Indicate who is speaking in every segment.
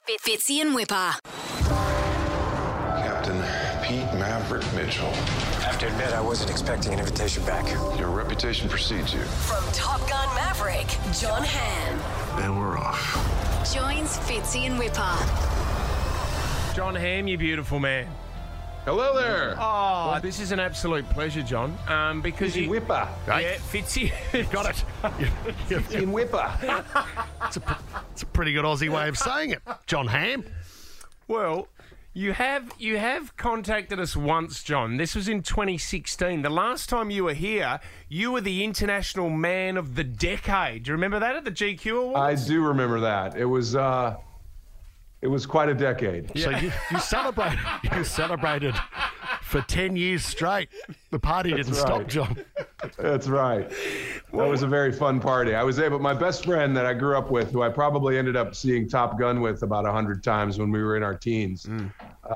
Speaker 1: Fitzy and Wippa.
Speaker 2: Captain Pete Maverick Mitchell.
Speaker 3: I have to admit, I wasn't expecting an invitation back.
Speaker 2: Your reputation precedes you.
Speaker 1: From Top Gun Maverick, John Hamm
Speaker 2: And we're off.
Speaker 1: joins Fitzy and Wippa.
Speaker 4: John Hamm, you beautiful man.
Speaker 5: Hello there.
Speaker 4: Oh, this is an absolute pleasure, John. Um, because you,
Speaker 5: Wippa.
Speaker 4: yeah, Fitzy,
Speaker 6: Got it.
Speaker 5: In Whipper.
Speaker 6: It's a, it's a pretty good Aussie way of saying it. John Hamm.
Speaker 4: Well, you have you have contacted us once, John. This was in 2016. The last time you were here, you were the international man of the decade. Do you remember that at the GQ Awards?
Speaker 5: I do remember that. It was uh it was quite a decade.
Speaker 6: So you, you celebrated. You celebrated for ten years straight. The party didn't stop. John.
Speaker 5: That's right. That was a very fun party. I was able my best friend that I grew up with, who I probably ended up seeing Top Gun with about a hundred times when we were in our teens,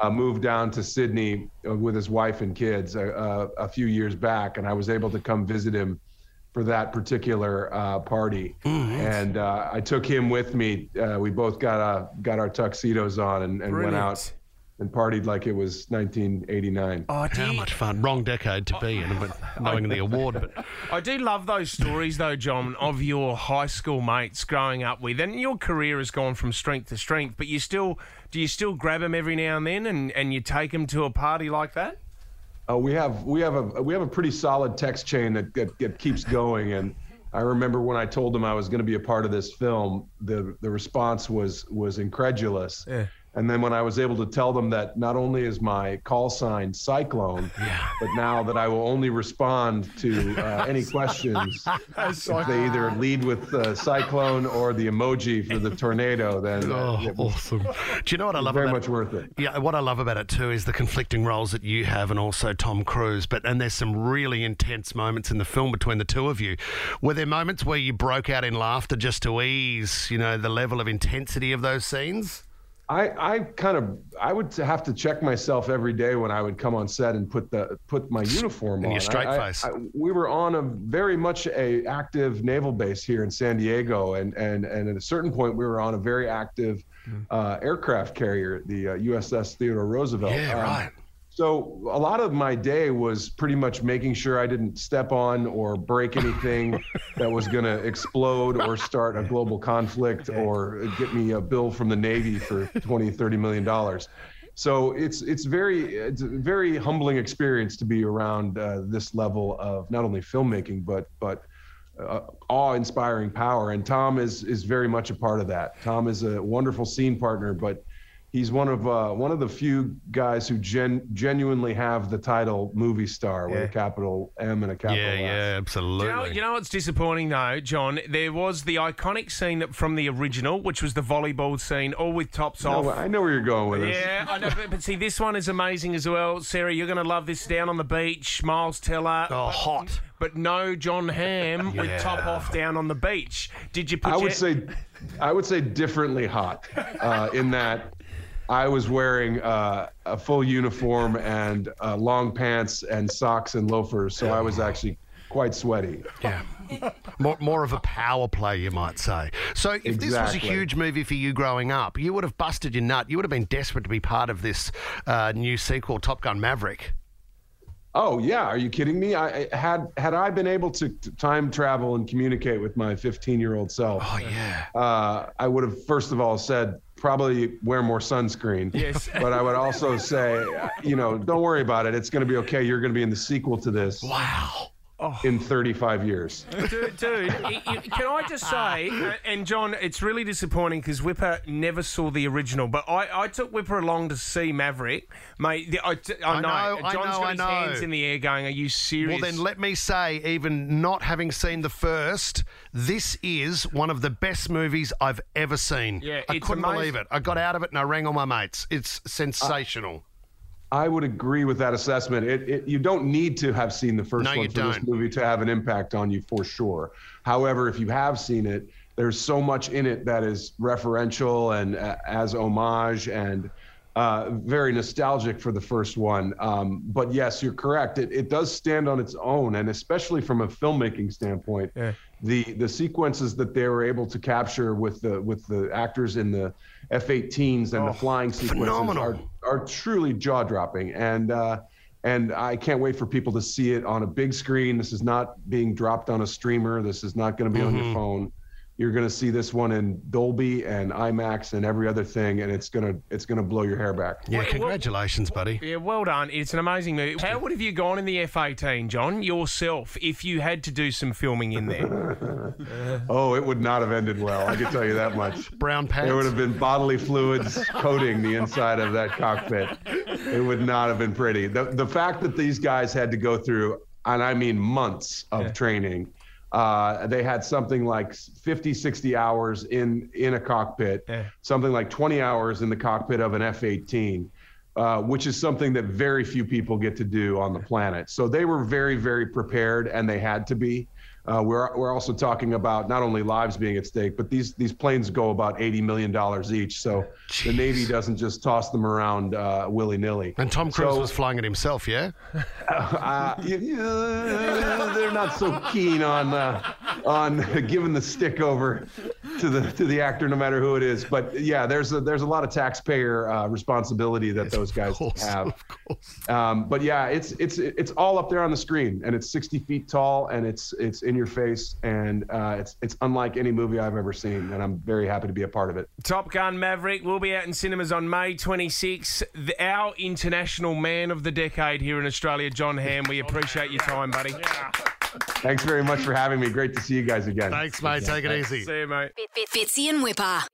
Speaker 5: uh, moved down to Sydney uh, with his wife and kids a, a, a few years back, and I was able to come visit him for that particular uh, party. And uh, I took him with me. Uh, we both got uh, got our tuxedos on and, and went out and partied like it was 1989.
Speaker 4: Oh, do
Speaker 6: How much fun. Wrong decade to be in, but knowing the award. But
Speaker 4: I do love those stories, though, John, of your high school mates growing up with, and your career has gone from strength to strength. But you still, do you still grab them every now and then, and, and you take them to a party like that?
Speaker 5: Uh, we have we have a we have a pretty solid text chain that, that, that keeps going and I remember when I told them I was going to be a part of this film the the response was was incredulous
Speaker 4: Yeah.
Speaker 5: And then when I was able to tell them that not only is my call sign Cyclone but now that I will only respond to uh, any questions if they either lead with uh, Cyclone or the emoji for the tornado then uh,
Speaker 6: oh,
Speaker 5: it
Speaker 6: awesome. Do you know what I love
Speaker 5: very
Speaker 6: about
Speaker 5: much worth it.
Speaker 6: Yeah, what I love about it too is the conflicting roles that you have and also Tom Cruise. But and there's some really intense moments in the film between the two of you. Were there moments where you broke out in laughter just to ease, you know, the level of intensity of those scenes?
Speaker 5: I, I kind of I would have to check myself every day when I would come on set and put the put my uniform
Speaker 6: And
Speaker 5: on.
Speaker 6: your straight
Speaker 5: I-. I- we were on a very much a active naval base here in San Diego, and and and at a certain point we were on a very active
Speaker 6: Hmm.
Speaker 5: uh, aircraft carrier, the uh, USS Theodore Roosevelt.
Speaker 6: Yeah,
Speaker 5: Um,
Speaker 6: right.
Speaker 5: So a lot of my day was pretty much making sure I didn't step on or break anything that was going to explode or start a global conflict or get me a bill from the Navy for 20, 30 million dollars. So it's it's very it's a very humbling experience to be around uh, this level of not only filmmaking but but uh, awe-inspiring power. And Tom is is very much a part of that. Tom is a wonderful scene partner, but he's one of uh, one of the few guys who gen- genuinely have the title movie star with
Speaker 4: Yeah.
Speaker 5: a capital M and a capital
Speaker 6: Yeah,
Speaker 5: S.
Speaker 6: yeah, absolutely.
Speaker 4: You know, you know what's disappointing though, John? There was the iconic scene from the original, which was the volleyball scene, all with tops
Speaker 5: No,
Speaker 4: off.
Speaker 5: I know where you're going with this.
Speaker 4: Yeah, I know, but, but see, this one is amazing as well. Sarah, you're going to love this. Down on the beach, Miles Teller.
Speaker 6: Oh, hot.
Speaker 4: But no John Hamm with top off down on the beach. Did you put
Speaker 5: I
Speaker 4: your-
Speaker 5: would say, I would say differently hot, uh, in that I was wearing uh, a full uniform and uh, long pants and socks and loafers, so I was actually quite sweaty.
Speaker 6: Yeah. More, more of a power play, you might say. So, if this was a huge movie for you growing up, you would have busted your nut. You would have been desperate to be part of this uh, new sequel, Top Gun Maverick.
Speaker 5: Oh yeah, are you kidding me? I I- had had I been able to t- time travel and communicate with my 15 year old self,
Speaker 6: Oh, yeah.
Speaker 5: uh, I would have first of all said probably wear more sunscreen.
Speaker 4: Yes.
Speaker 5: But I would also say, you know, don't worry about it. It's going to be okay. You're going to be in the sequel to this
Speaker 6: Wow.
Speaker 5: In 35 years.
Speaker 4: dude, dude y- y- can I just say, uh, and John, it's really disappointing because Wippa never saw the original, but I, I took Wippa along to see Maverick, mate. The, I, t- I
Speaker 6: I
Speaker 4: know,
Speaker 6: know, I
Speaker 4: John's
Speaker 6: know,
Speaker 4: got
Speaker 6: I
Speaker 4: his
Speaker 6: know.
Speaker 4: hands in the air, going, "Are you serious?"
Speaker 6: Well, then let me say, even not having seen the first, this is one of the best movies I've ever seen.
Speaker 4: Yeah,
Speaker 6: I couldn't
Speaker 4: amazing.
Speaker 6: believe it. I got out of it and I rang all my mates. It's sensational.
Speaker 5: I would agree with that assessment. It, it, you don't need to have seen the first
Speaker 6: No,
Speaker 5: one for this
Speaker 6: don't.
Speaker 5: movie to have an impact on you for sure. However, if you have seen it, there's so much in it that is referential and uh, as homage and uh, very nostalgic for the first one. Um, but yes, you're correct. It, it does stand on its own, and especially from a filmmaking standpoint,
Speaker 4: Yeah.
Speaker 5: the the sequences that they were able to capture with the with the actors in the F-18s and the flying sequences
Speaker 6: phenomenal.
Speaker 5: are are truly jaw dropping. And uh, and I can't wait for people to see it on a big screen. This is not being dropped on a streamer. This is not going to be on your phone. You're going to see this one in Dolby and IMAX and every other thing, and it's gonna it's gonna blow your hair back.
Speaker 6: Yeah,
Speaker 4: Well,
Speaker 6: congratulations, buddy.
Speaker 4: Yeah, well done. It's an amazing movie. How would have you gone in the F-18, John, yourself, if you had to do some filming in there?
Speaker 5: Oh, it would not have ended well. I can tell you that much.
Speaker 6: Brown pants.
Speaker 5: There would have been bodily fluids coating the inside of that cockpit. It would not have been pretty. The, the fact that these guys had to go through, and I mean months of training, uh, they had something like 50, 60 hours in, in a cockpit,
Speaker 4: Yeah.
Speaker 5: something like 20 hours in the cockpit of an F 18. Uh, which is something that very few people get to do on the planet. So they were very, very prepared, and they had to be. Uh, we're we're also talking about not only lives being at stake, but these these planes go about eighty million dollars each. So the Navy doesn't just toss them around uh, willy nilly.
Speaker 6: and Tom Cruise
Speaker 5: So-
Speaker 6: was flying it himself, yeah?
Speaker 5: uh, y- they're not so keen on uh, on giving the stick over to the to the actor, no matter who it is. But yeah, there's a there's a lot of taxpayer uh, responsibility that those guys
Speaker 6: Of course,
Speaker 5: have.
Speaker 6: of course.
Speaker 5: Um, but yeah, it's it's it's all up there on the screen, and it's 60 feet tall, and it's it's in your face, and uh, it's it's unlike any movie I've ever seen, and I'm very happy to be a part of it.
Speaker 4: Top Gun Maverick will be out in cinemas on May 26. The, our international man of the decade here in Australia, John Hamm. We appreciate your time, buddy.
Speaker 5: Thanks very much for having me. Great to see you guys again.
Speaker 6: Thanks, mate. Take it easy.
Speaker 4: See you, mate.
Speaker 1: Fitzy and Wippa.